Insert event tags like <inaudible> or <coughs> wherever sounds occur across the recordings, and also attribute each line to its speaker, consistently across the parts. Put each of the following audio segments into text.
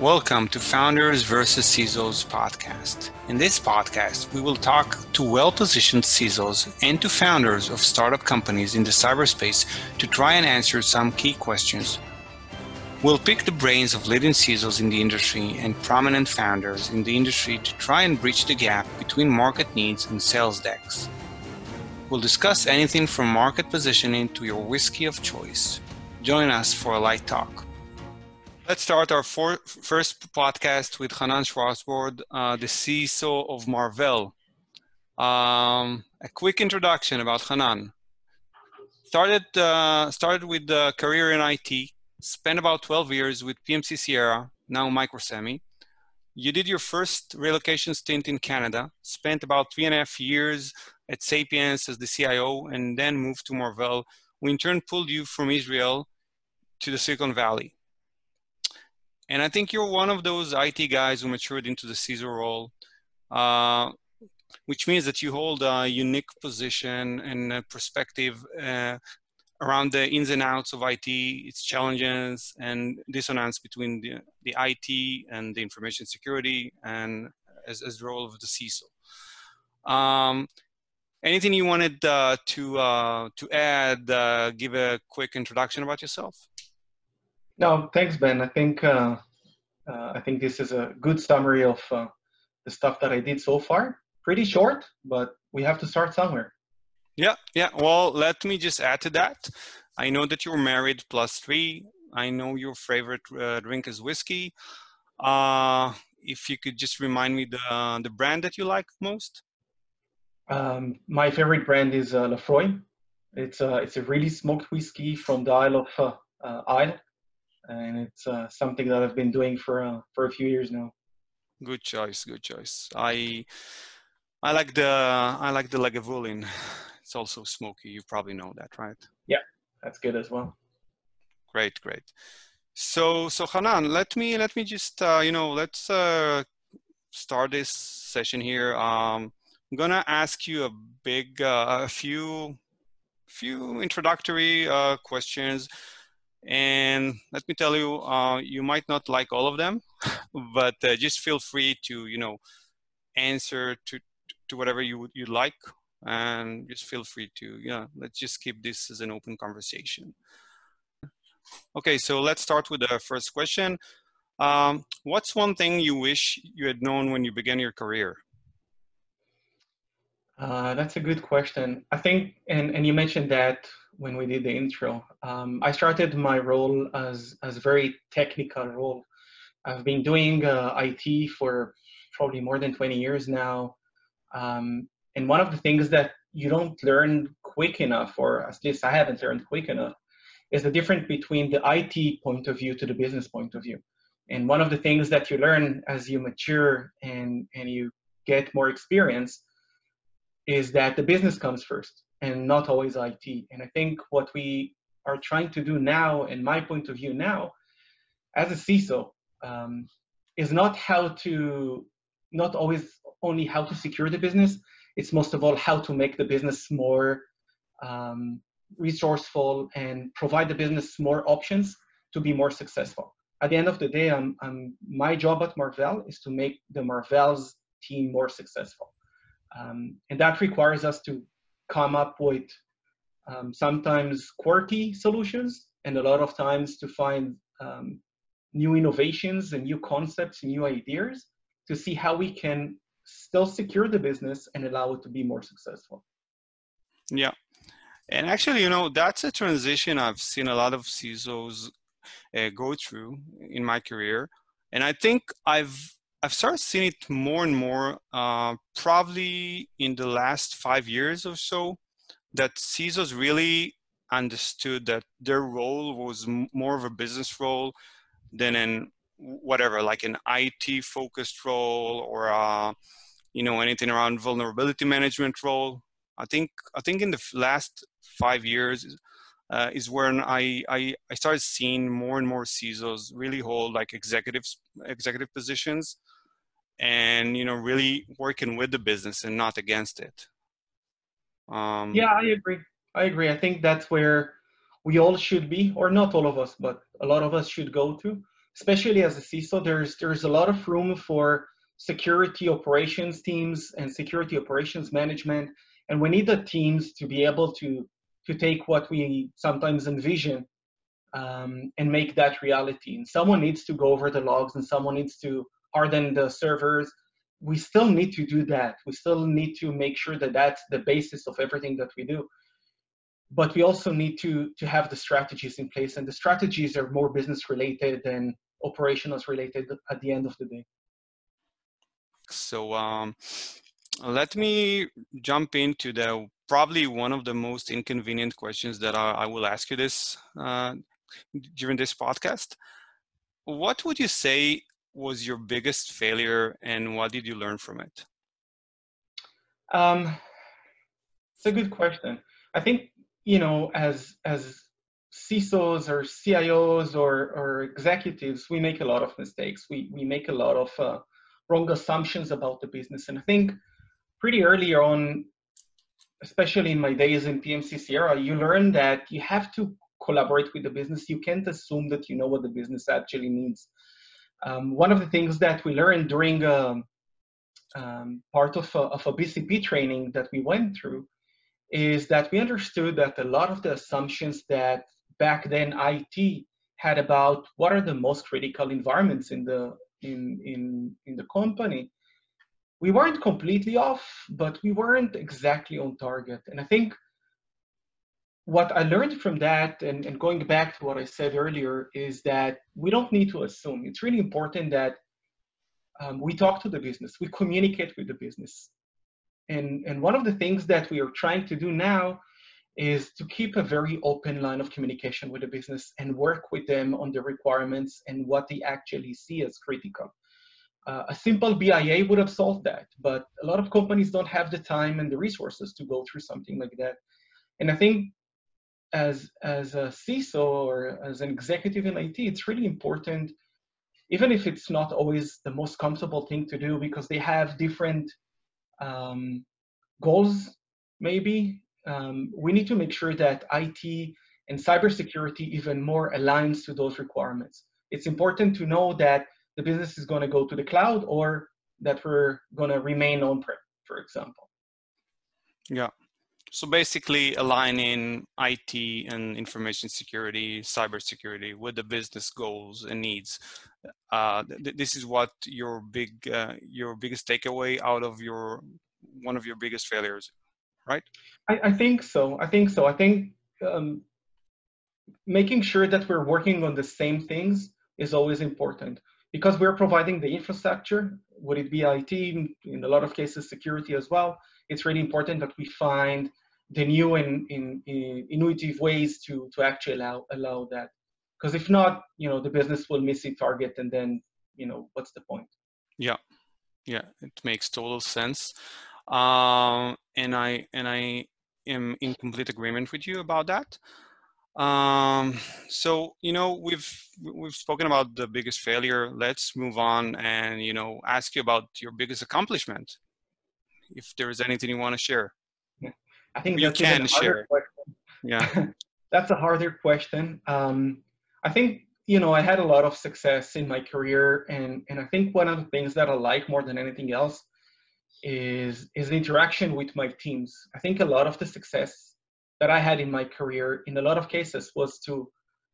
Speaker 1: Welcome to Founders versus CISOs podcast. In this podcast, we will talk to well positioned CISOs and to founders of startup companies in the cyberspace to try and answer some key questions. We'll pick the brains of leading CISOs in the industry and prominent founders in the industry to try and bridge the gap between market needs and sales decks. We'll discuss anything from market positioning to your whiskey of choice. Join us for a light talk. Let's start our for, first podcast with Hanan Schwarzbord, uh, the CISO of Marvell. Um, a quick introduction about Hanan. Started, uh, started with a career in IT, spent about 12 years with PMC Sierra, now Microsemi. You did your first relocation stint in Canada, spent about three and a half years at Sapiens as the CIO, and then moved to Marvell. We in turn pulled you from Israel to the Silicon Valley. And I think you're one of those IT guys who matured into the CISO role, uh, which means that you hold a unique position and perspective uh, around the ins and outs of IT, its challenges and dissonance between the, the IT and the information security and as, as the role of the CISO. Um, anything you wanted uh, to uh, to add? Uh, give a quick introduction about yourself.
Speaker 2: No, thanks, Ben. I think uh, uh, I think this is a good summary of uh, the stuff that I did so far. Pretty short, but we have to start somewhere.
Speaker 1: Yeah, yeah. Well, let me just add to that. I know that you're married plus three. I know your favorite uh, drink is whiskey. Uh, if you could just remind me the the brand that you like most.
Speaker 2: Um, my favorite brand is uh, Laphroaig. It's a it's a really smoked whiskey from the Isle of uh, uh, Isle and it's uh, something that I've been doing for uh, for a few years now.
Speaker 1: Good choice. Good choice. I I like the I like the Lagavulin. It's also smoky. You probably know that, right?
Speaker 2: Yeah, that's good as well.
Speaker 1: Great, great. So so Hanan, let me let me just uh, you know let's uh, start this session here. Um, I'm gonna ask you a big uh, a few few introductory uh, questions and let me tell you, uh, you might not like all of them, <laughs> but uh, just feel free to, you know, answer to, to whatever you you like, and just feel free to, yeah, let's just keep this as an open conversation. Okay, so let's start with the first question. Um, what's one thing you wish you had known when you began your career?
Speaker 2: Uh, that's a good question. I think, and, and you mentioned that when we did the intro. Um, I started my role as as a very technical role. I've been doing uh, IT for probably more than 20 years now, um, and one of the things that you don't learn quick enough, or at least I haven't learned quick enough, is the difference between the IT point of view to the business point of view. And one of the things that you learn as you mature and and you get more experience is that the business comes first and not always IT. And I think what we are trying to do now, in my point of view now, as a CISO, um, is not how to, not always only how to secure the business, it's most of all how to make the business more um, resourceful and provide the business more options to be more successful. At the end of the day, I'm, I'm, my job at Marvell is to make the Marvell's team more successful. Um, and that requires us to come up with um, sometimes quirky solutions and a lot of times to find um, new innovations and new concepts new ideas to see how we can still secure the business and allow it to be more successful.
Speaker 1: Yeah. And actually, you know, that's a transition I've seen a lot of CISOs uh, go through in my career. And I think I've I've started seeing it more and more, uh, probably in the last five years or so, that CISOs really understood that their role was more of a business role than an whatever, like an IT focused role or uh, you know anything around vulnerability management role. I think I think in the last five years uh, is when I, I I started seeing more and more CISOs really hold like executives executive positions and you know really working with the business and not against it.
Speaker 2: Um, yeah i agree. I agree. I think that's where we all should be or not all of us but a lot of us should go to especially as a CISO, there's there's a lot of room for security operations teams and security operations management, and we need the teams to be able to to take what we sometimes envision um, and make that reality. And someone needs to go over the logs, and someone needs to harden the servers. We still need to do that. We still need to make sure that that's the basis of everything that we do but we also need to to have the strategies in place and the strategies are more business related than operationals related at the end of the day
Speaker 1: so um, let me jump into the probably one of the most inconvenient questions that i, I will ask you this uh, during this podcast what would you say was your biggest failure and what did you learn from it
Speaker 2: um, it's a good question i think you know, as as CISOs or CIOs or, or executives, we make a lot of mistakes. We we make a lot of uh, wrong assumptions about the business. And I think pretty early on, especially in my days in PMC Sierra, you learn that you have to collaborate with the business. You can't assume that you know what the business actually needs. Um, one of the things that we learned during um, um, part of a, of a BCP training that we went through is that we understood that a lot of the assumptions that back then IT had about what are the most critical environments in the in in in the company we weren't completely off but we weren't exactly on target. And i think what i learned from that and, and going back to what i said earlier is that we don't need to assume it's really important that um, we talk to the business we communicate with the business and, and one of the things that we are trying to do now is to keep a very open line of communication with the business and work with them on the requirements and what they actually see as critical. Uh, a simple BIA would have solved that, but a lot of companies don't have the time and the resources to go through something like that. And I think as, as a CISO or as an executive in IT, it's really important, even if it's not always the most comfortable thing to do because they have different um, goals, maybe, um, we need to make sure that IT and cybersecurity even more aligns to those requirements. It's important to know that the business is going to go to the cloud or that we're going to remain on-prem, for example.
Speaker 1: Yeah. So basically aligning IT and information security, cybersecurity with the business goals and needs. Uh, th- this is what your big, uh, your biggest takeaway out of your one of your biggest failures, right?
Speaker 2: I, I think so. I think so. I think um, making sure that we're working on the same things is always important because we're providing the infrastructure. Would it be IT? In a lot of cases, security as well. It's really important that we find the new and in, in innovative ways to to actually allow allow that. Because if not, you know, the business will miss its target, and then you know, what's the point?
Speaker 1: Yeah, yeah, it makes total sense um, and I and I am in complete agreement with you about that. Um, so you know we've we've spoken about the biggest failure. Let's move on and you know ask you about your biggest accomplishment. If there is anything you want to share.
Speaker 2: I think
Speaker 1: you can share.
Speaker 2: Question.
Speaker 1: Yeah, <laughs>
Speaker 2: that's a harder question. Um, I think you know I had a lot of success in my career, and and I think one of the things that I like more than anything else is is the interaction with my teams. I think a lot of the success that I had in my career, in a lot of cases, was to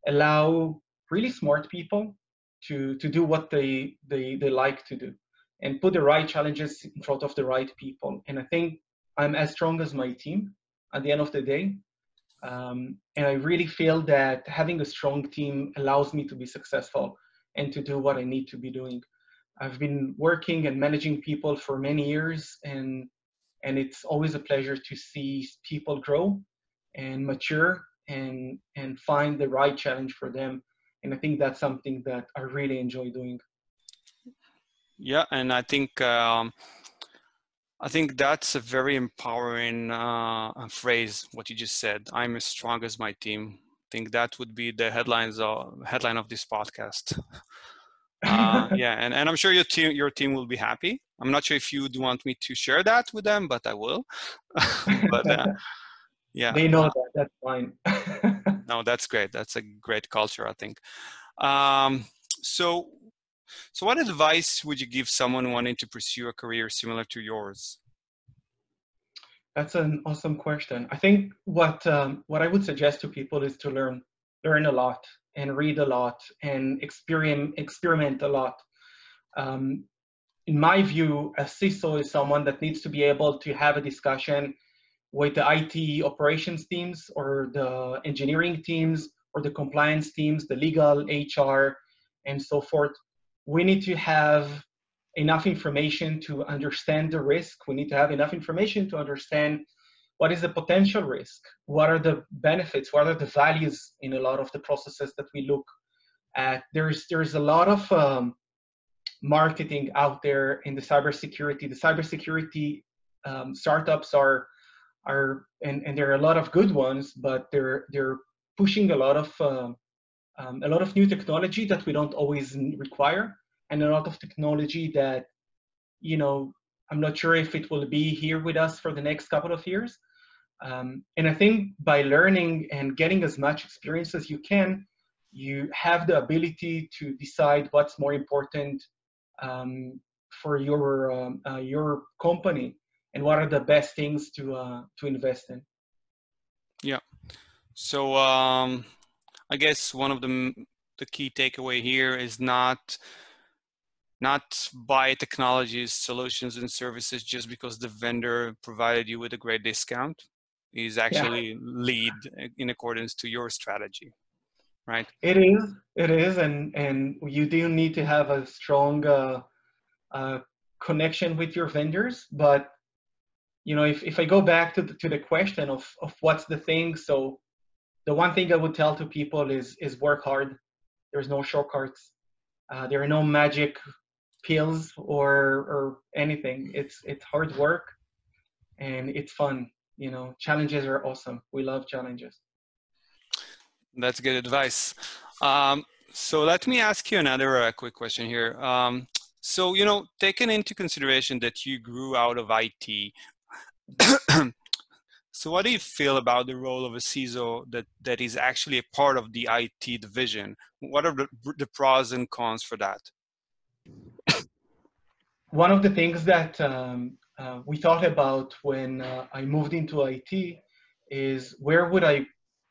Speaker 2: allow really smart people to to do what they they they like to do and put the right challenges in front of the right people. And I think I'm as strong as my team at the end of the day. Um, and I really feel that having a strong team allows me to be successful and to do what I need to be doing. I've been working and managing people for many years, and and it's always a pleasure to see people grow and mature and and find the right challenge for them. And I think that's something that I really enjoy doing.
Speaker 1: Yeah, and I think um, I think that's a very empowering uh, phrase. What you just said. I'm as strong as my team. I think that would be the headlines of, headline of this podcast. <laughs> uh, yeah, and, and I'm sure your team your team will be happy. I'm not sure if you would want me to share that with them, but I will. <laughs> but uh, yeah,
Speaker 2: they know that. That's fine. <laughs>
Speaker 1: no, that's great. That's a great culture, I think. Um, So, so what advice would you give someone wanting to pursue a career similar to yours?
Speaker 2: That's an awesome question. I think what um, what I would suggest to people is to learn learn a lot and read a lot and experiment experiment a lot. Um, in my view, a CISO is someone that needs to be able to have a discussion with the IT operations teams or the engineering teams or the compliance teams, the legal, HR, and so forth. We need to have enough information to understand the risk. We need to have enough information to understand what is the potential risk, what are the benefits, what are the values in a lot of the processes that we look at. There's there's a lot of um, marketing out there in the cybersecurity. The cybersecurity um, startups are are and, and there are a lot of good ones, but they're they're pushing a lot of uh, um, a lot of new technology that we don't always require, and a lot of technology that you know I'm not sure if it will be here with us for the next couple of years. Um, and I think by learning and getting as much experience as you can, you have the ability to decide what's more important um, for your um, uh, your company and what are the best things to uh, to invest in.
Speaker 1: Yeah. So um, I guess one of the the key takeaway here is not not buy technologies, solutions, and services just because the vendor provided you with a great discount. Is actually yeah. lead in accordance to your strategy, right?
Speaker 2: It is. It is, and and you do need to have a strong uh, uh, connection with your vendors. But you know, if if I go back to the, to the question of of what's the thing, so the one thing I would tell to people is is work hard. There's no shortcuts. Uh, there are no magic pills or or anything. It's it's hard work and it's fun. You know, challenges are awesome. We love challenges.
Speaker 1: That's good advice. Um, so let me ask you another uh, quick question here. Um, so you know, taking into consideration that you grew out of IT, <clears throat> <coughs> so what do you feel about the role of a CISO that, that is actually a part of the IT division? What are the, the pros and cons for that?
Speaker 2: one of the things that um, uh, we thought about when uh, I moved into IT is where would I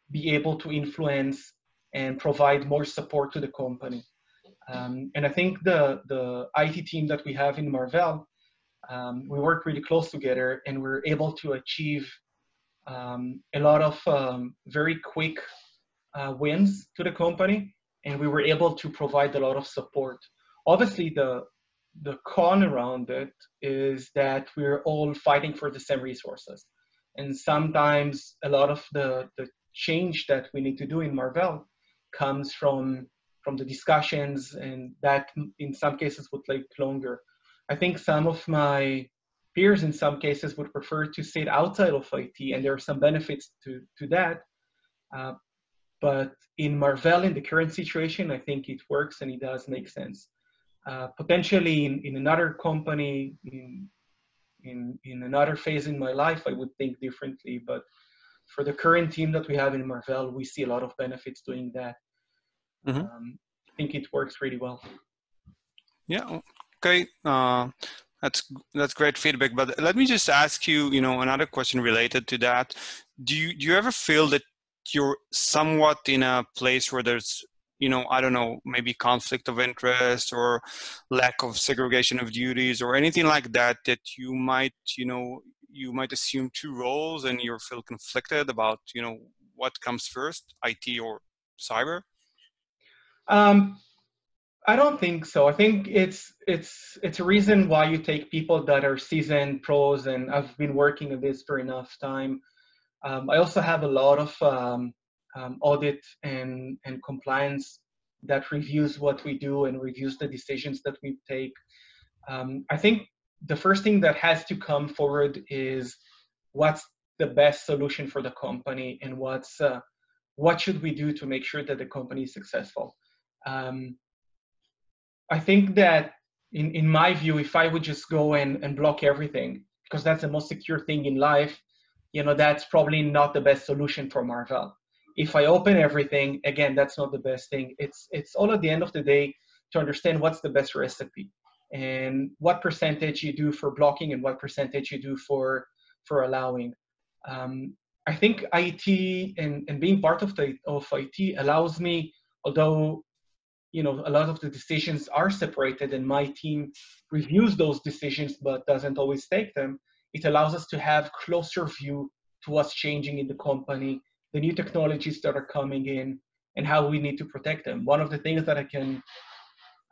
Speaker 2: be able to influence and provide more support to the company. Um, and I think the, the IT team that we have in Marvell, um, we work really close together and we're able to achieve um, a lot of um, very quick uh, wins to the company. And we were able to provide a lot of support. Obviously, the, the con around it is that we're all fighting for the same resources. And sometimes a lot of the, the change that we need to do in Marvell comes from from the discussions and that in some cases would take longer. I think some of my peers in some cases would prefer to sit outside of IT and there are some benefits to, to that. Uh, but in Marvell, in the current situation, I think it works and it does make sense. Uh, potentially in, in another company, in, in, in another phase in my life, I would think differently. But for the current team that we have in Marvell, we see a lot of benefits doing that. Mm-hmm. Um, I think it works really well.
Speaker 1: Yeah. Okay. Uh, that's that's great feedback. But let me just ask you, you know, another question related to that. Do you do you ever feel that you're somewhat in a place where there's you know i don't know maybe conflict of interest or lack of segregation of duties or anything like that that you might you know you might assume two roles and you feel conflicted about you know what comes first it or cyber
Speaker 2: um, i don't think so i think it's it's it's a reason why you take people that are seasoned pros and i've been working on this for enough time um, i also have a lot of um, um, audit and, and compliance that reviews what we do and reviews the decisions that we take. Um, I think the first thing that has to come forward is what's the best solution for the company and what's uh, what should we do to make sure that the company is successful. Um, I think that in, in my view, if I would just go and, and block everything, because that's the most secure thing in life, you know, that's probably not the best solution for Marvell if I open everything, again, that's not the best thing. It's it's all at the end of the day to understand what's the best recipe and what percentage you do for blocking and what percentage you do for for allowing. Um, I think IT and, and being part of the of IT allows me, although you know a lot of the decisions are separated and my team reviews those decisions but doesn't always take them. It allows us to have closer view to what's changing in the company, the new technologies that are coming in, and how we need to protect them. One of the things that I can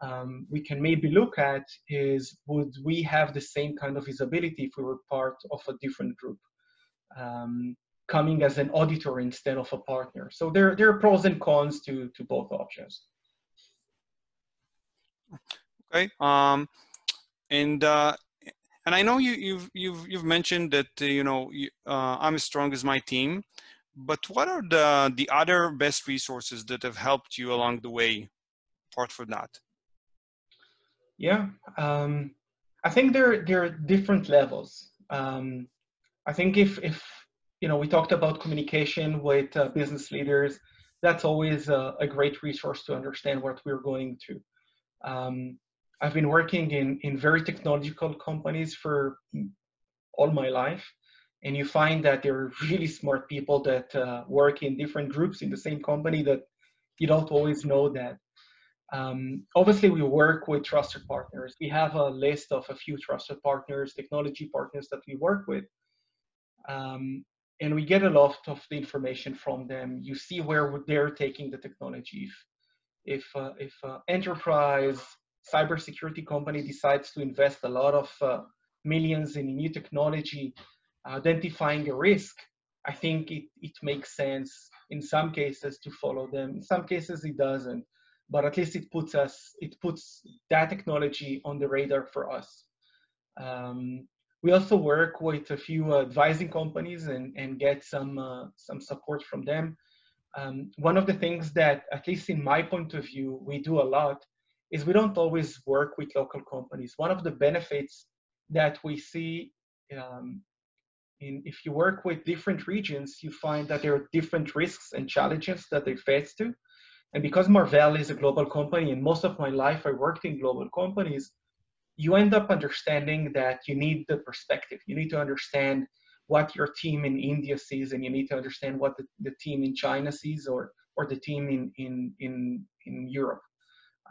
Speaker 2: um, we can maybe look at is would we have the same kind of visibility if we were part of a different group, um, coming as an auditor instead of a partner. So there, there are pros and cons to, to both options.
Speaker 1: Okay. Um, and uh, and I know you, you've you've you've mentioned that uh, you know you, uh, I'm as strong as my team, but what are the the other best resources that have helped you along the way, apart from that?
Speaker 2: Yeah, um, I think there there are different levels. Um, I think if if you know we talked about communication with uh, business leaders, that's always a, a, great resource to understand what we're going to. Um, I've been working in in very technological companies for all my life, and you find that there are really smart people that uh, work in different groups in the same company that you don't always know that um, obviously, we work with trusted partners. We have a list of a few trusted partners, technology partners that we work with. Um, and we get a lot of the information from them. You see where they're taking the technology. If, if, uh, if uh, enterprise cybersecurity company decides to invest a lot of uh, millions in new technology, identifying a risk, I think it, it makes sense in some cases to follow them. In some cases, it doesn't but at least it puts us, it puts that technology on the radar for us. Um, we also work with a few advising companies and, and get some, uh, some support from them. Um, one of the things that, at least in my point of view, we do a lot is we don't always work with local companies. One of the benefits that we see um, in, if you work with different regions, you find that there are different risks and challenges that they face to. And because Marvell is a global company, and most of my life I worked in global companies, you end up understanding that you need the perspective. You need to understand what your team in India sees, and you need to understand what the, the team in China sees, or or the team in in in, in Europe.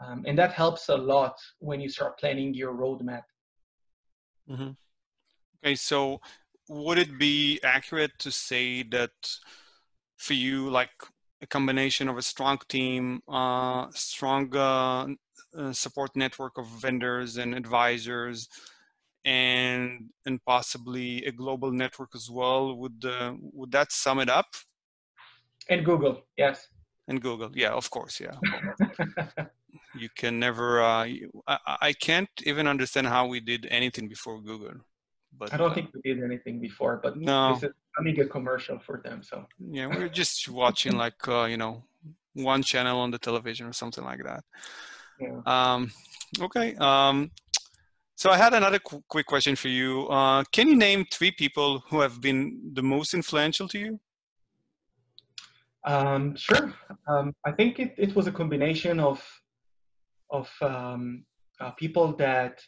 Speaker 2: Um, and that helps a lot when you start planning your roadmap.
Speaker 1: Mm-hmm. Okay, so would it be accurate to say that for you, like a combination of a strong team, uh, strong uh, support network of vendors and advisors, and and possibly a global network as well. Would uh, would that sum it up?
Speaker 2: And Google, yes.
Speaker 1: And Google, yeah, of course, yeah. <laughs> you can never. Uh, I, I can't even understand how we did anything before Google.
Speaker 2: But I don't uh, think we did anything before, but no. this is a commercial for them. So
Speaker 1: yeah, we are <laughs> just watching like uh, you know one channel on the television or something like that. Yeah. Um, okay. Um, so I had another qu- quick question for you. Uh, can you name three people who have been the most influential to you?
Speaker 2: Um, sure. Um, I think it, it was a combination of of um, uh, people that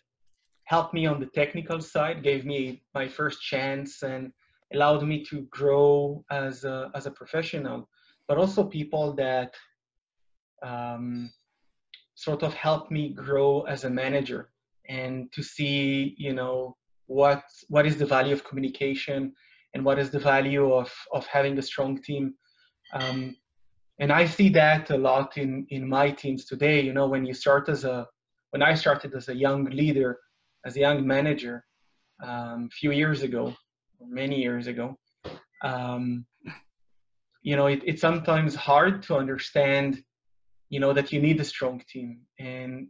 Speaker 2: helped me on the technical side, gave me my first chance, and allowed me to grow as a, as a professional, but also people that um, sort of helped me grow as a manager and to see, you know, what what is the value of communication and what is the value of of having a strong team. Um, and I see that a lot in in my teams today. You know, when you start as a when I started as a young leader, as a young manager, um, a few years ago, many years ago. Um, you know, it, it's sometimes hard to understand, you know, that you need a strong team. And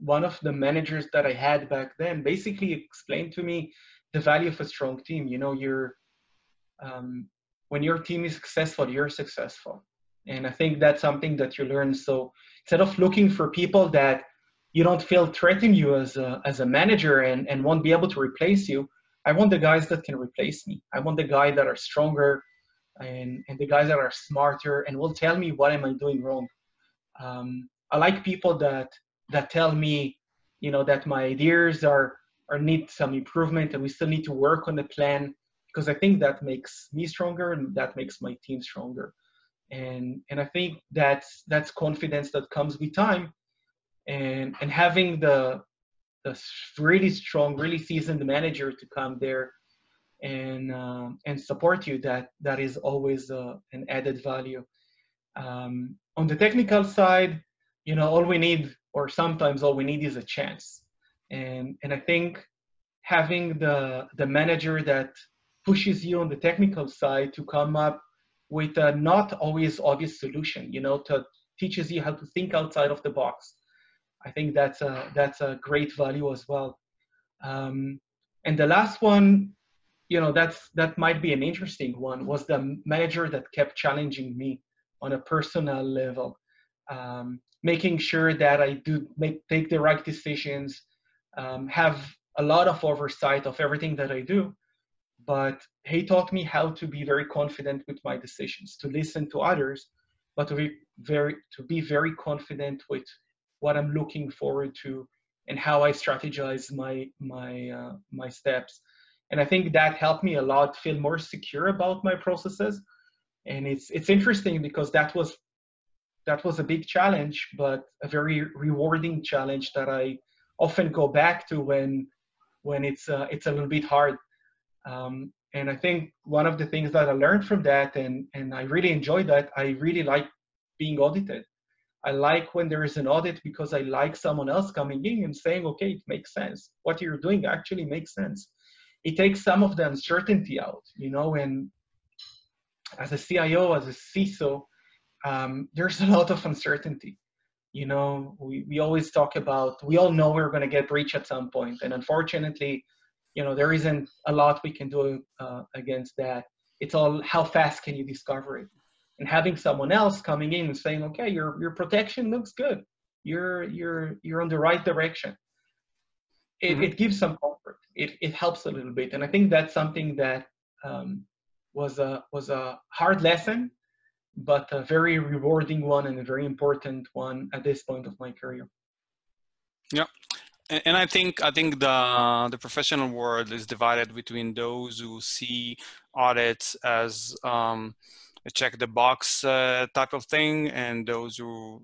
Speaker 2: one of the managers that I had back then basically explained to me the value of a strong team. You know, you're um, when your team is successful, you're successful. And I think that's something that you learn. So instead of looking for people that you don't feel threaten you as a, as a manager and, and won't be able to replace you, I want the guys that can replace me. I want the guys that are stronger and, and the guys that are smarter and will tell me what am I doing wrong. Um, I like people that that tell me, you know, that my ideas are or need some improvement and we still need to work on the plan because I think that makes me stronger and that makes my team stronger. And and I think that's that's confidence that comes with time and and having the the really strong, really seasoned manager to come there and um, and support you that that is always uh, an added value um, on the technical side you know all we need or sometimes all we need is a chance. And and i think having the the manager that pushes you on the technical side to come up with a not always obvious solution you know to teaches you how to think outside of the box. I think that's a that's a great value as well. Um, and the last one you know that's that might be an interesting one was the manager that kept challenging me on a personal level um, making sure that i do make take the right decisions um, have a lot of oversight of everything that i do. But he taught me how to be very confident with my decisions to listen to others but to be very to be very confident with what i'm looking forward to and how i strategize my my uh, my steps. And i think that helped me a lot feel more secure about my processes. And it's it's interesting because that was that was a big challenge but a very rewarding challenge that i often go back to when when it's uh, it's a little bit hard. Um, and i think one of the things that i learned from that and and i really enjoy that i really like being audited. I like when there is an audit because i like someone else coming in and saying okay it makes sense. What you're doing actually makes sense. It takes some of the uncertainty out, you know, and as a CIO, as a CISO, um, there's <laughs> a lot of uncertainty. You know, we, we always talk about, we all know we're going to get breached at some point, And unfortunately, you know, there isn't a lot we can do uh, against that. It's all how fast can you discover it? And having someone else coming in and saying, okay, your, your protection looks good. You're, you're, you're on the right direction. It, mm-hmm. it gives some comfort it, it helps a little bit. And I think that's something that um, was a was a hard lesson, but a very rewarding one and a very important one at this point of my career.
Speaker 1: Yeah, and I think I think the the professional world is divided between those who see audits as um, a check the box uh, type of thing, and those who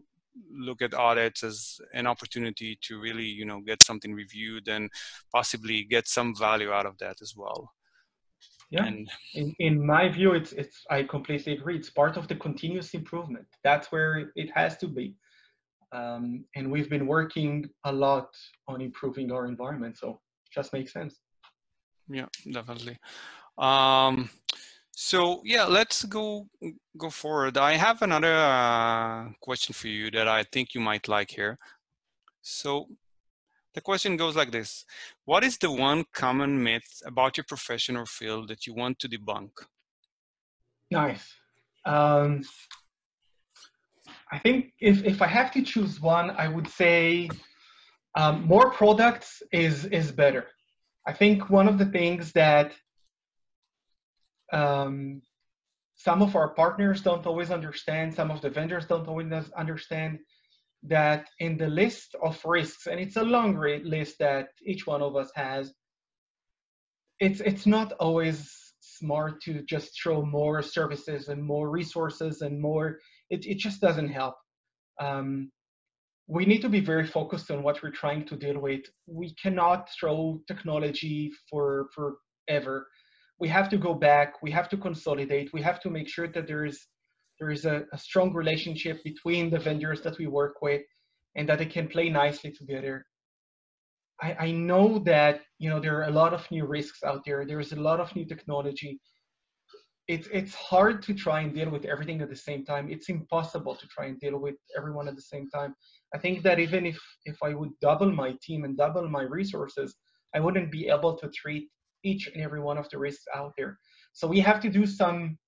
Speaker 1: look at audits as an opportunity to really you know get something reviewed and possibly get some value out of that as well
Speaker 2: yeah. And in, in my view it's it's i completely agree. It's part of the continuous improvement. That's where it has to be. Um, and we've been working a lot on improving our environment so it just makes sense.
Speaker 1: Yeah definitely. Um, so yeah, let's go go forward. I have another uh, question for you that I think you might like here. So the question goes like this: What is the one common myth about your profession or field that you want to debunk?
Speaker 2: Nice. Um, I think if if I have to choose one, I would say um, more products is is better. I think one of the things that um, some of our partners don't always understand, some of the vendors don't always understand that in the list of risks, and it's a long list that each one of us has, it's, it's not always smart to just throw more services and more resources and more, it, it just doesn't help. Um, we need to be very focused on what we're trying to deal with. We cannot throw technology for forever we have to go back, we have to consolidate, we have to make sure that there is there is a, a strong relationship between the vendors that we work with and that they can play nicely together. I, I know that you know there are a lot of new risks out there. There is a lot of new technology. It's it's hard to try and deal with everything at the same time. It's impossible to try and deal with everyone at the same time. I think that even if if I would double my team and double my resources, I wouldn't be able to treat each and every one of the risks out there. So we have to do some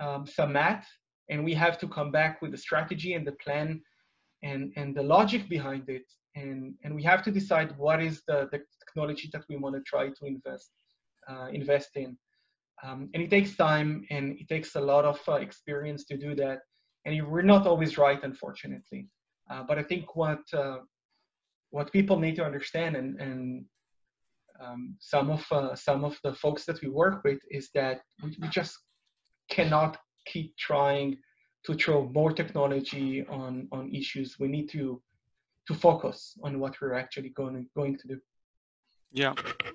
Speaker 2: um, some math, and we have to come back with the strategy and the plan and and the logic behind it, and and we have to decide what is the, the technology that we want to try to invest uh, invest in. Um, and it takes time and it takes a lot of uh, experience to do that. And we're not always right, unfortunately. Uh, but I think what uh, what people need to understand and, and um, some of uh, some of the folks that we work with is that we, we just cannot keep trying to throw more technology on on issues. We need to to focus on what we're actually going going to do.
Speaker 1: Yeah,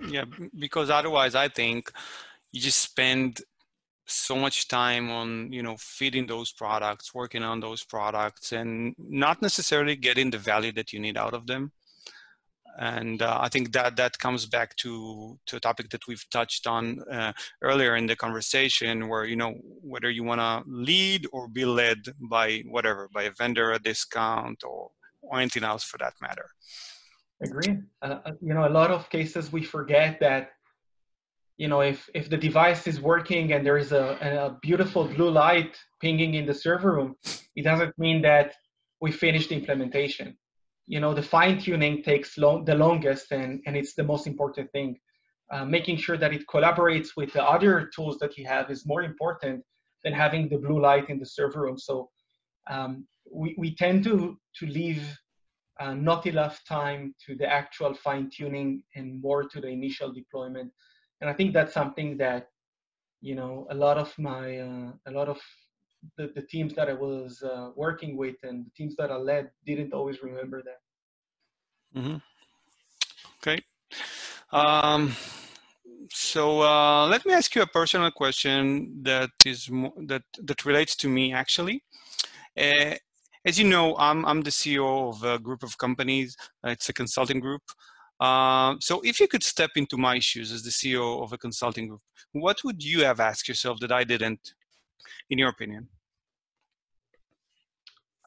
Speaker 1: yeah, because otherwise, I think you just spend so much time on you know feeding those products working on those products and not necessarily getting the value that you need out of them and uh, I think that that comes back to to a topic that we've touched on uh, earlier in the conversation, where you know whether you want to lead or be led by whatever, by a vendor, a discount, or or anything else for that matter.
Speaker 2: Agree. Uh, uh, you know, a lot of cases we forget that you know if if the device is working and there is a, a beautiful blue light pinging in the server room, it doesn't mean that we finished the implementation you know the fine tuning takes long, the longest and, and it's the most important thing. Uh, making sure that it collaborates with the other tools that you have is more important than having the blue light in the server room. So um, we, we tend to to leave uh, not enough time to the actual fine tuning and more to the initial deployment. And i think that's something that you know a lot of my uh, a lot of the, the teams that I was uh, working with and the teams that I led didn't always remember that.
Speaker 1: Mm-hmm. Okay. Um, so uh, let me ask you a personal question that is mo- that that relates to me actually. Uh, as you know, I'm I'm the CEO of a group of companies. it's a consulting group. Uh, so if you could step into my shoes as the CEO of a consulting group, what would you have asked yourself that I didn't? In your opinion?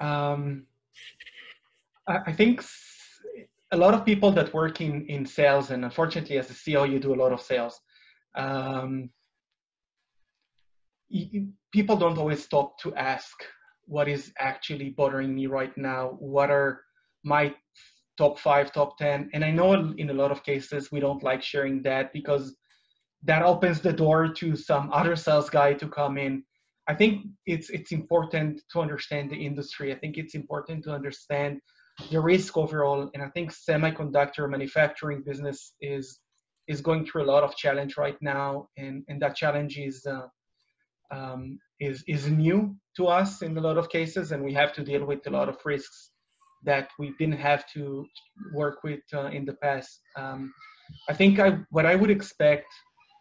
Speaker 2: Um, I, think a lot of people that work in, in sales, and unfortunately, as a CEO, you do a lot of sales. Um, people don't always stop to ask what is actually bothering me right now. What are my top five, top 10? And I know in a lot of cases we don't like sharing that because that opens the door to some other sales guy to come in I think it's it's important to understand the industry. I think it's important to understand the risk overall, and I think semiconductor manufacturing business is is going through a lot of challenge right now, and and that challenge is uh, um, is is new to us in a lot of cases, and we have to deal with a lot of risks that we didn't have to work with uh, in the past. Um, I think I what I would expect,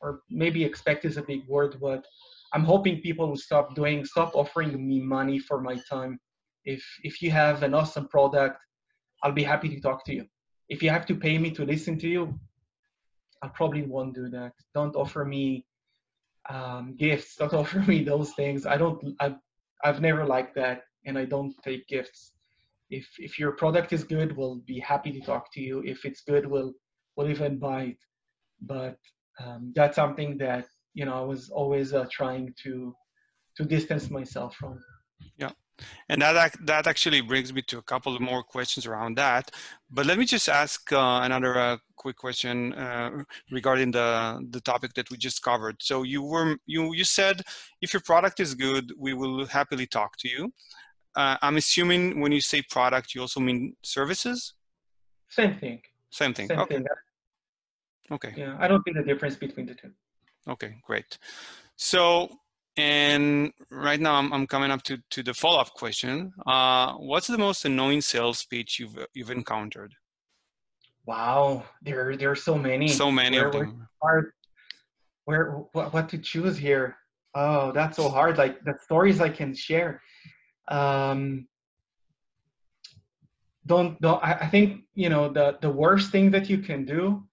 Speaker 2: or maybe expect is a big word, but I'm hoping people will stop doing, stop offering me money for my time. If if you have an awesome product, I'll be happy to talk to you. If you have to pay me to listen to you, I probably won't do that. Don't offer me um, gifts. Don't <laughs> offer me those things. I don't. I've I've never liked that, and I don't take gifts. If if your product is good, we'll be happy to talk to you. If it's good, we'll we'll even buy it. But um, that's something that you know I was always uh, trying to to distance myself from.
Speaker 1: Yeah. And that that actually brings me to a couple of more questions around that. But let me just ask uh, another uh, quick question uh, regarding the the topic that we just covered. So you were you you said if your product is good, we will happily talk to you. Uh, I'm assuming when you say product, you also mean services.
Speaker 2: Same thing.
Speaker 1: Same thing.
Speaker 2: Same
Speaker 1: okay.
Speaker 2: Thing.
Speaker 1: Okay.
Speaker 2: Yeah, I don't see the difference between the two.
Speaker 1: Okay, great. So, and right now I'm, I'm coming up to, to the follow-up question. Uh, what's the most annoying sales pitch you've, you've encountered?
Speaker 2: Wow, there, there are so many.
Speaker 1: So many where, of them.
Speaker 2: Hard, where, what, what to choose here? Oh, that's so hard. Like the stories I can share. Um, don't, don't, I, I think, you know, the, the worst thing that you can do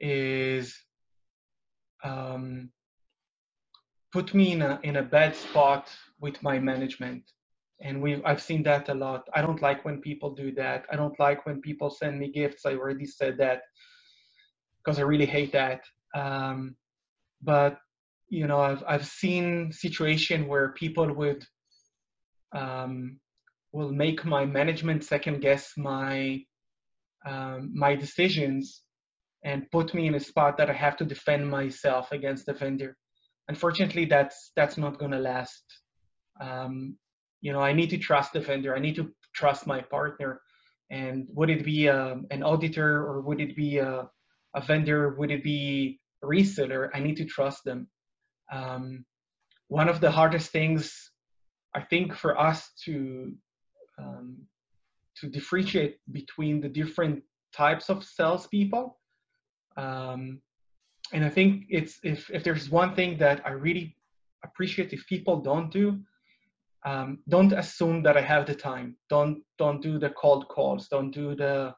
Speaker 2: is um, put me in a in a bad spot with my management and we I've seen that a lot. I don't like when people do that. I don't like when people send me gifts. I already said that because I really hate that. Um, but you know, I've I've seen situation where people would um, will make my management second guess my um, my decisions and put me in a spot that I have to defend myself against the vendor. Unfortunately, that's that's not going to last. Um, you know, I need to trust the vendor. I need to trust my partner. And would it be um, an auditor or would it be a, a vendor? Would it be a reseller? I need to trust them. Um, one of the hardest things I think for us to um, to differentiate between the different types of salespeople. Um, and I think it's if if there's one thing that I really appreciate if people don't do, um, don't assume that I have the time. Don't don't do the cold calls. Don't do the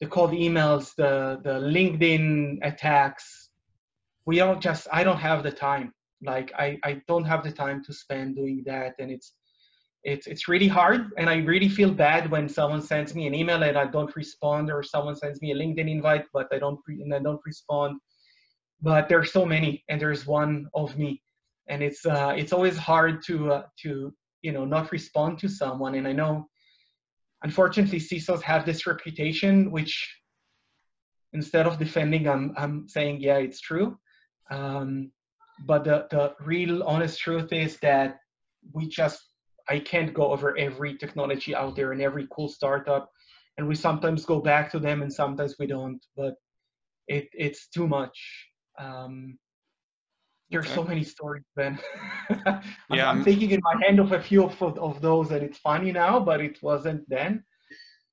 Speaker 2: the cold emails, the the LinkedIn attacks. We don't just I don't have the time. Like I I don't have the time to spend doing that, and it's it's it's really hard and i really feel bad when someone sends me an email and i don't respond or someone sends me a linkedin invite but i don't pre- and i don't respond. But there's so many and there's one of me. And it's uh, it's always hard to uh, to you know not respond to someone. And i know unfortunately CISOs have this reputation which instead of defending i'm i'm saying yeah it's true. Um, but the the real honest truth is that we just I can't go over every technology out there and every cool startup. And we sometimes go back to them and sometimes we don't, but it, it's too much. Um, there's okay. so many stories, Ben. <laughs> I'm, yeah, I'm, thinking in my hand of a few of, of those, and it's funny now, but it wasn't then.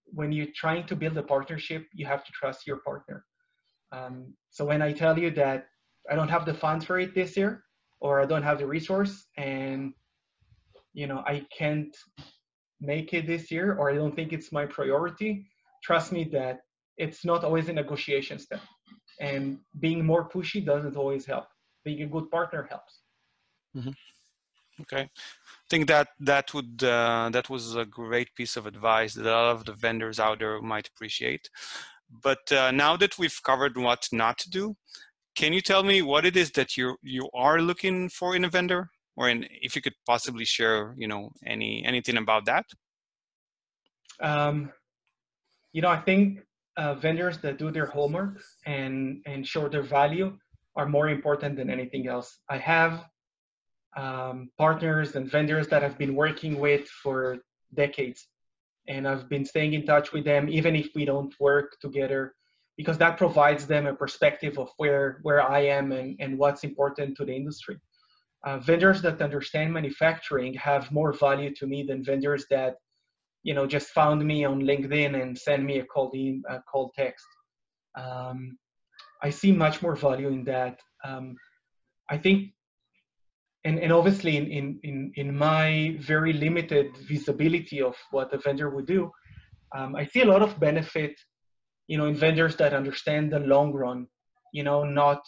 Speaker 2: When you're trying to build a partnership, you have to trust your partner. Um, so when I tell you that I don't have the funds for it this year, or I don't have the resource, and you know i can't make it this year or i don't think it's my priority. Trust me that it's not always a negotiation step. And being more pushy doesn't always help. Being a good partner helps.
Speaker 1: Mm-hmm. okay. I think that that would uh, that was a great piece of advice that a lot of the vendors out there might appreciate. But uh, now that we've covered what not to do can you tell me what it is that you you are looking for in a vendor or in, if you could possibly share, you know, any anything about that.
Speaker 2: Um, you know, I think uh, vendors that do their homework and and show their value are more important than anything else. I have um, partners and vendors that I've been working with for decades, and I've been staying in touch with them even if we don't work together, because that provides them a perspective of where where I am and and what's important to the industry uh, vendors that understand manufacturing have more value to me than vendors that you know just found me on linkedin and send me a cold e- a cold text. Um, i see much more value in that. Um, i think and, and obviously in, in, in, my very limited visibility of what a vendor would do um, i see a lot of benefit you know in vendors that understand the long run you know not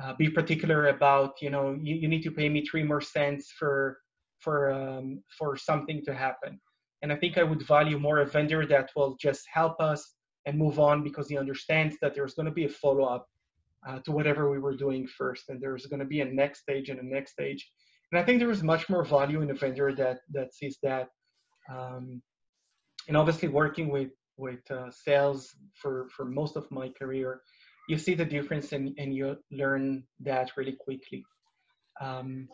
Speaker 2: uh, be particular about you know you, you need to pay me three more cents for for um, for something to happen. And i think i would value more a vendor that will just help us and move on because he understands that there's going to be a follow-up uh, to whatever we were doing first and there's going to be a next stage and a next stage. And i think there is much more value in a vendor that that sees that um, and obviously working with with uh, sales for for most of my career you see the difference and, and you learn that really quickly. Um,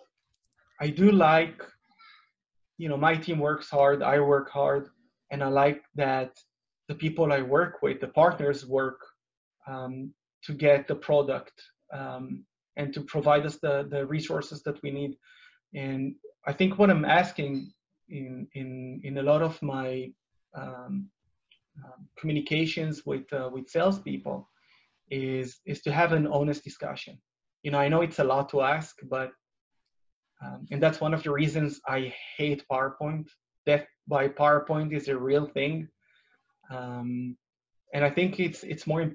Speaker 2: I do like, you know, my team works hard, I work hard, and I like that the people I work with, the partners work um, to get the product um, and to provide us the, the resources that we need. And I think what I'm asking in, in, in a lot of my um, um communications with, uh, with salespeople is is to have an honest discussion. You know, I know it's a lot to ask, but um, and that's one of the reasons I hate PowerPoint. Death by PowerPoint is a real thing, um, and I think it's it's more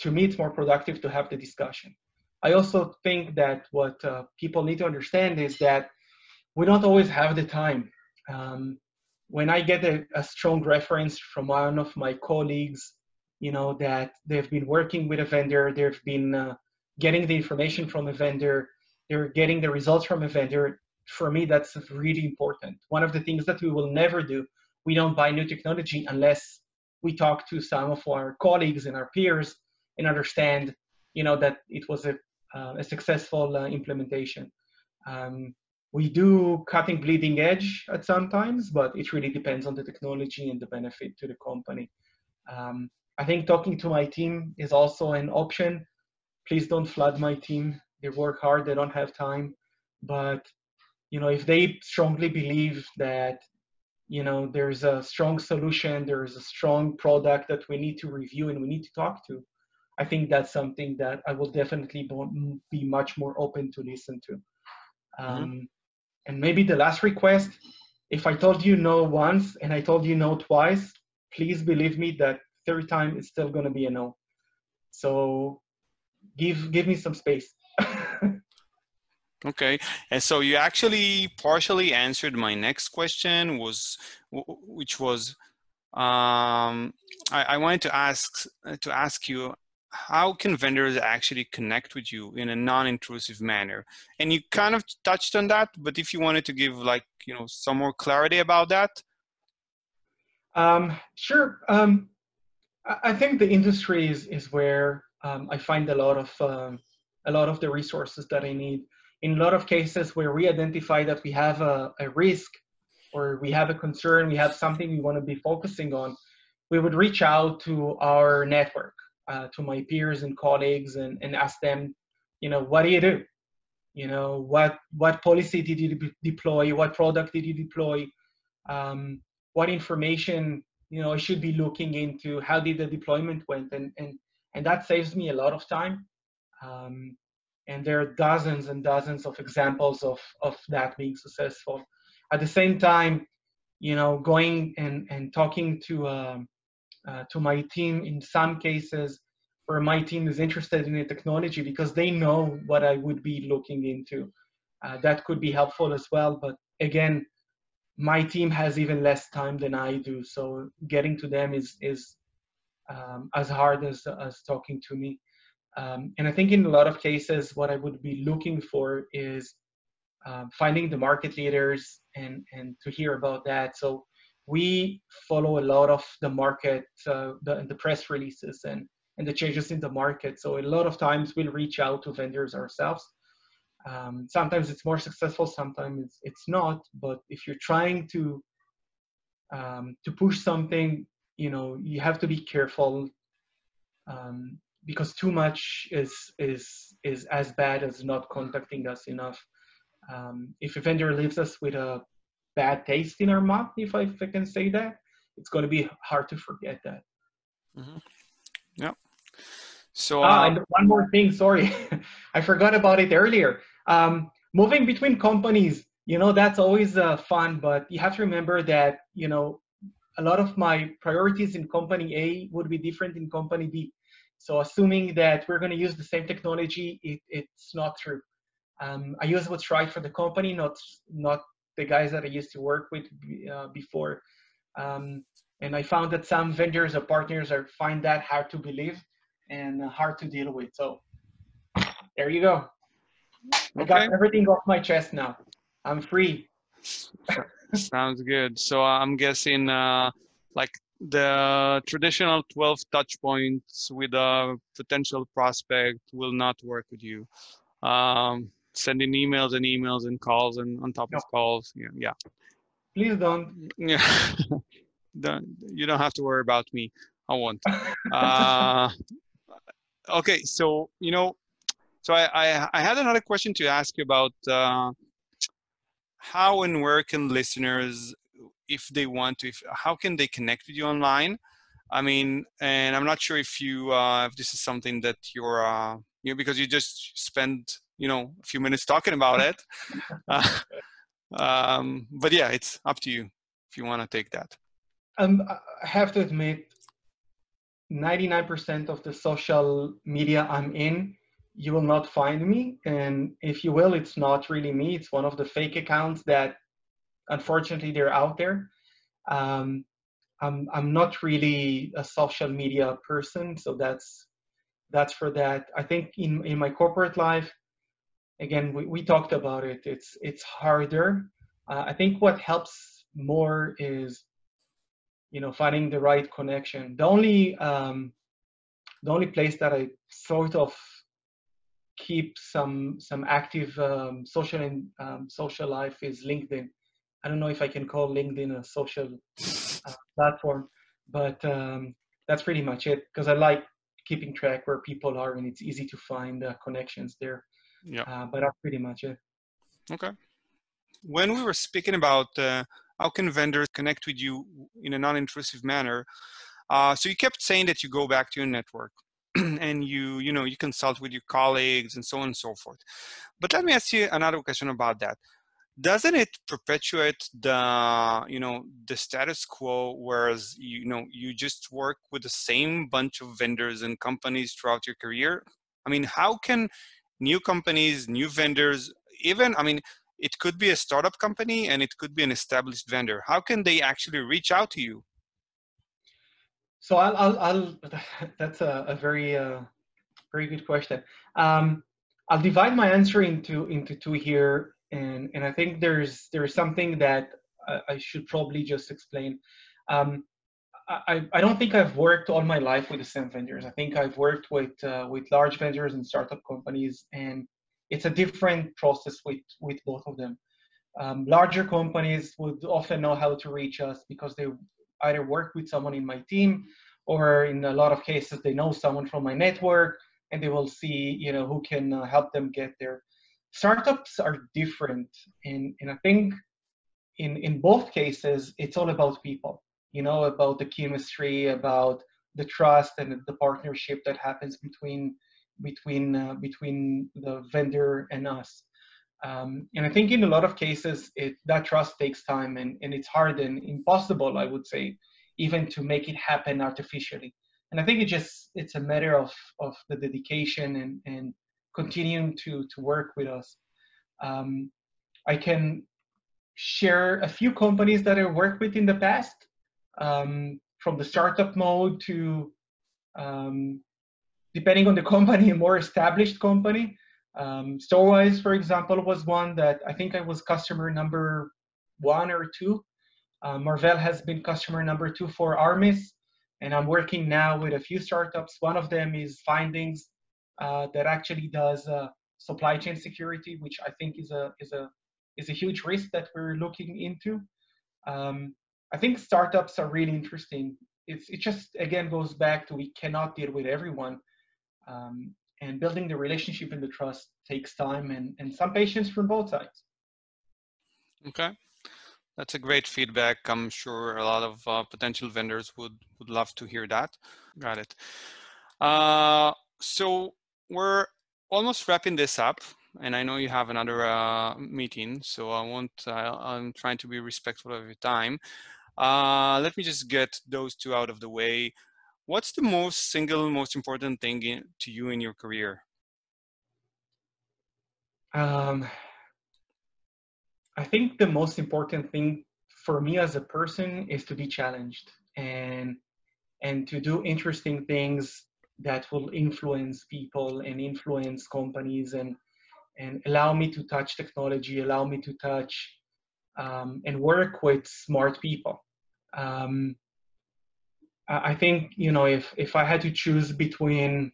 Speaker 2: to me it's more productive to have the discussion. I also think that what uh, people need to understand is that we don't always have the time. Um, when I get a, a strong reference from one of my colleagues you know that they've been working with a vendor they've been uh, getting the information from a vendor they're getting the results from a vendor. For me that's really important. One of the things that we will never do we don't buy new technology unless we talk to some of our colleagues and our peers and understand you know that it was a, uh, a successful uh, implementation. Um, we do cutting bleeding edge at sometimes, but it really depends on the technology and the benefit to the company. Um, I think talking to my team is also an option. Please don't flood my team. They work hard, they don't have time. But you know, if they strongly believe that you know there's a strong solution, there's a strong product that we need to review and we need to talk to, I think that's something that I will definitely be much more open to listen to. Mm-hmm. Um, mm-hmm. And maybe the last request, if I told you no once and I told you no twice, please believe me that third time it's still going to be a no. So give give me some space. <laughs>
Speaker 1: okay, and so you actually partially answered my next question was which was um, I, I wanted to ask to ask you how can vendors actually connect with you in a non-intrusive manner and you kind of touched on that but if you wanted to give like you know some more clarity about that
Speaker 2: um, sure um, i think the industry is, is where um, i find a lot of um, a lot of the resources that i need in a lot of cases where we identify that we have a, a risk or we have a concern we have something we want to be focusing on we would reach out to our network uh, to my peers and colleagues and, and ask them, you know, what do you do? You know, what what policy did you de- deploy? What product did you deploy? Um, what information you know I should be looking into? How did the deployment went? And and and that saves me a lot of time. Um, and there are dozens and dozens of examples of of that being successful. At the same time, you know, going and and talking to um, uh, to my team in some cases where my team is interested in the technology because they know what I would be looking into. Uh, that could be helpful as well. But again, my team has even less time than I do, so getting to them is is um, as hard as as talking to me. Um, and I think in a lot of cases, what I would be looking for is uh, finding the market leaders and and to hear about that. So we follow a lot of the market, uh, the, the press releases and, and the changes in the market. So a lot of times we'll reach out to vendors ourselves. Um, sometimes it's more successful, sometimes it's, it's not. But if you're trying to um, to push something, you know, you have to be careful um, because too much is is is as bad as not contacting us enough. Um, if a vendor leaves us with a bad taste in our mouth, if I, if I can say that, it's going to be hard to forget that.
Speaker 1: Mm-hmm. Yeah. So,
Speaker 2: ah, uh, and one more thing, sorry, <laughs> I forgot about it earlier. Um, moving between companies, you know, that's always uh, fun, but you have to remember that, you know, a lot of my priorities in company A would be different in company B. So assuming that we're going to use the same technology, it, it's not true. Um, I use what's right for the company, not not the guys that I used to work with uh, before. Um, and I found that some vendors or partners are find that hard to believe and uh, hard to deal with. So there you go. Okay. I got everything off my chest now. I'm free.
Speaker 1: Sounds good. So uh, I'm guessing uh, like the traditional 12 touch points with a potential prospect will not work with you. Um, sending emails and emails and calls and on top no. of calls. Yeah, yeah.
Speaker 2: Please don't.
Speaker 1: Yeah, <laughs> don't, you don't have to worry about me. I won't. <laughs> uh, okay, so you know, so I, I, I had another question to ask you about uh, how and where can listeners, if they want to, if, how can they connect with you online? I mean, and I'm not sure if you uh, if this is something that you're uh, you know because you just spend you know a few minutes talking about it <laughs> uh, um, but yeah it's up to you if you want to take that
Speaker 2: um, i have to admit 99% of the social media i'm in you will not find me and if you will it's not really me it's one of the fake accounts that unfortunately they're out there um, I'm, I'm not really a social media person so that's that's for that i think in, in my corporate life again, we, we talked about it. It's it's harder. Uh, I think what helps more is, you know, finding the right connection. The only um, the only place that I sort of keep some some active um, social and um, social life is LinkedIn. I don't know if I can call LinkedIn a social uh, platform, but um, that's pretty much it because I like keeping track where people are and it's easy to find uh, connections there.
Speaker 1: Yeah.
Speaker 2: Uh, but that's pretty much it.
Speaker 1: Okay. When we were speaking about uh, how can vendors connect with you in a non-intrusive manner, uh, so you kept saying that you go back to your network <clears throat> and you you know you consult with your colleagues and so on and so forth. But let me ask you another question about that. Doesn't it perpetuate the you know the status quo whereas you know you just work with the same bunch of vendors and companies throughout your career? I mean how can new companies new vendors even i mean it could be a startup company and it could be an established vendor. How can they actually reach out to you
Speaker 2: so i'll, I'll, I'll <laughs> that's a, a very uh, very good question um, i'll divide my answer into into two here and and I think there's there's something that I, I should probably just explain. Um, I, I don't think I've worked all my life with the same vendors. I think I've worked with uh, with large vendors and startup companies, and it's a different process with with both of them. Um, larger companies would often know how to reach us because they either work with someone in my team, or in a lot of cases they know someone from my network, and they will see you know who can uh, help them get there. Startups are different and, and i think in in both cases it's all about people you know about the chemistry about the trust and the partnership that happens between between uh, between the vendor and us um, and i think in a lot of cases it that trust takes time and, and it's hard and impossible i would say even to make it happen artificially and i think it just it's a matter of of the dedication and and continuing to, to work with us. Um, I can share a few companies that I worked with in the past, um, from the startup mode to, um, depending on the <laughs> company, a more established company. Um, Storwize, for example, was one that I think I was customer number one or two. Uh, Marvell has been customer number two for Armis, and I'm working now with a few startups. One of them is Findings, uh, that actually does uh, supply chain security, which I think is a is a is a huge risk that we're looking into. Um, I think startups are really interesting. It's it just again goes back to we cannot deal with everyone, um, and building the relationship and the trust takes time and and some patience from both sides.
Speaker 1: Okay. That's a great feedback. I'm sure a lot of uh, potential vendors would would love to hear that. Got it. Uh, so we're almost wrapping this up and I know you have another uh, meeting, so I won't. Uh, I'm trying to be respectful of your time. Uh, let me just get those two out of the way. What's the most single, most important thing in, to you in your career?
Speaker 2: Um, I think the most important thing for me as a person is to be challenged and and to do interesting things that will influence people and influence companies and and allow me to touch technology, allow me to touch um, and work with smart people. Um, I think you know if if I had to choose between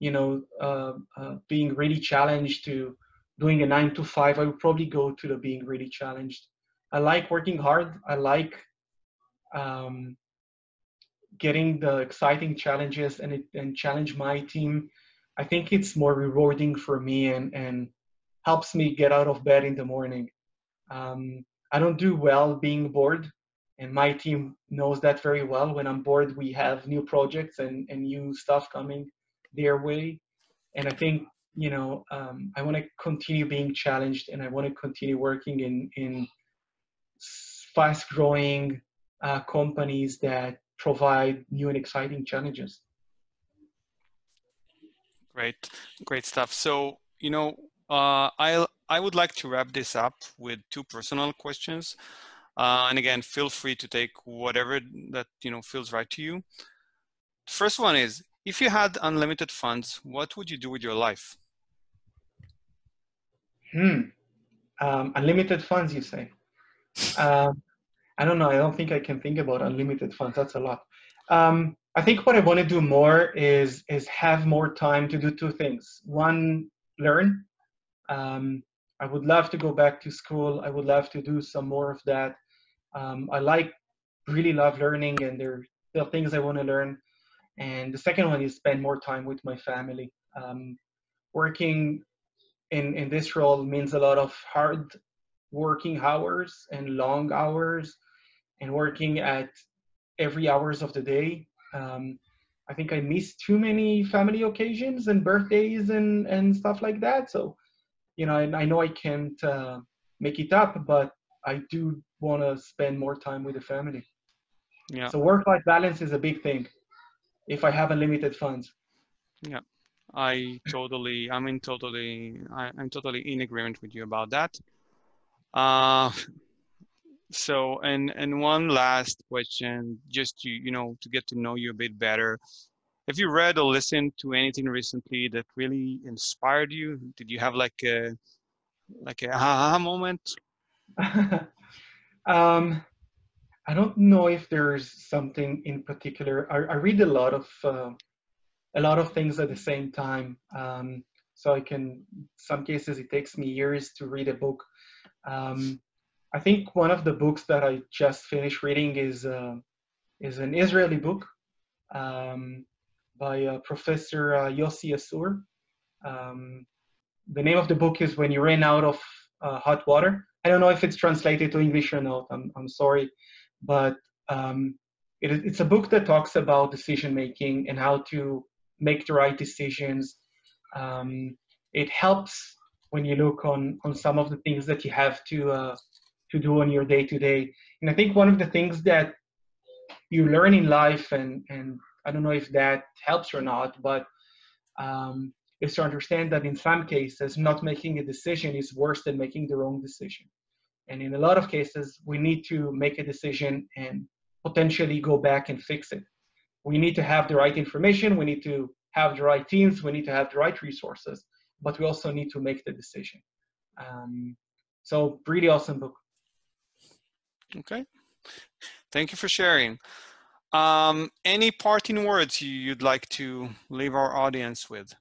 Speaker 2: you know uh, uh, being really challenged to doing a nine to five, I would probably go to the being really challenged. I like working hard. I like um, getting the exciting challenges and it, and challenge my team, I think it's more rewarding for me and and helps me get out of bed in the morning. Um, I don't do well being bored, and my team knows that very well. When I'm bored, we have new projects and and new stuff coming their way, and I think you know um, I want to continue being challenged and I want to continue working in in fast growing uh, companies that provide new and exciting challenges.
Speaker 1: Great, great stuff. So, you know, uh, I I would like to wrap this up with two personal questions. Uh, and again, feel free to take whatever that you know feels right to you. First one is, if you had unlimited funds, what would you do with your life?
Speaker 2: Hmm. Um, unlimited funds, you say? Um, I don't know. I don't think I can think about unlimited funds. That's a lot. Um, I think what I want to do more is is have more time to do two things. One, learn. Um, I would love to go back to school. I would love to do some more of that. Um, I like, really love learning, and there, there are things I want to learn. And the second one is spend more time with my family. Um, working in in this role means a lot of hard working hours and long hours, and working at every hours of the day. Um, I think I missed too many family occasions and birthdays and and stuff like that. So, you know, I, I know I can't uh, make it up, but I do want to spend more time with the family.
Speaker 1: Yeah.
Speaker 2: So work-life balance is a big thing. If I have unlimited funds.
Speaker 1: Yeah, I totally. I'm in totally. I, I'm totally in agreement with you about that. Uh, <laughs> so and and one last question just to you know to get to know you a bit better have you read or listened to anything recently that really inspired you did you have like a like a aha moment <laughs>
Speaker 2: um i don't know if there's something in particular i, I read a lot of uh, a lot of things at the same time um so i can some cases it takes me years to read a book um I think one of the books that I just finished reading is uh, is an Israeli book um, by uh, Professor uh, Yossi Assur. Um, the name of the book is When You Ran Out of uh, Hot Water. I don't know if it's translated to English or not. I'm, I'm sorry, but um, it, it's a book that talks about decision making and how to make the right decisions. Um, it helps when you look on on some of the things that you have to uh, to do on your day to day. And I think one of the things that you learn in life, and and I don't know if that helps or not, but um, is to understand that in some cases, not making a decision is worse than making the wrong decision. And in a lot of cases, we need to make a decision and potentially go back and fix it. We need to have the right information. We need to have the right teams. We need to have the right resources, but we also need to make the decision. Um, so, really awesome book.
Speaker 1: Okay. Thank you for sharing. Um, any parting words you'd like to leave our audience with?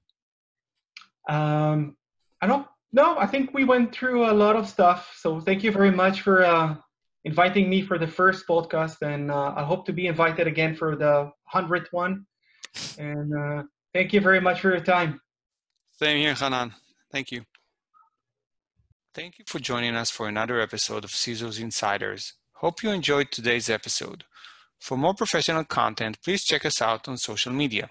Speaker 2: Um, I don't know. I think we went through a lot of stuff. So thank you very much for uh, inviting me for the first podcast. And uh, I hope to be invited again for the 100th one. And uh, thank you very much for your time.
Speaker 1: Same here, Hanan. Thank you. Thank you for joining us for another episode of CISO's Insiders. Hope you enjoyed today's episode. For more professional content, please check us out on social media.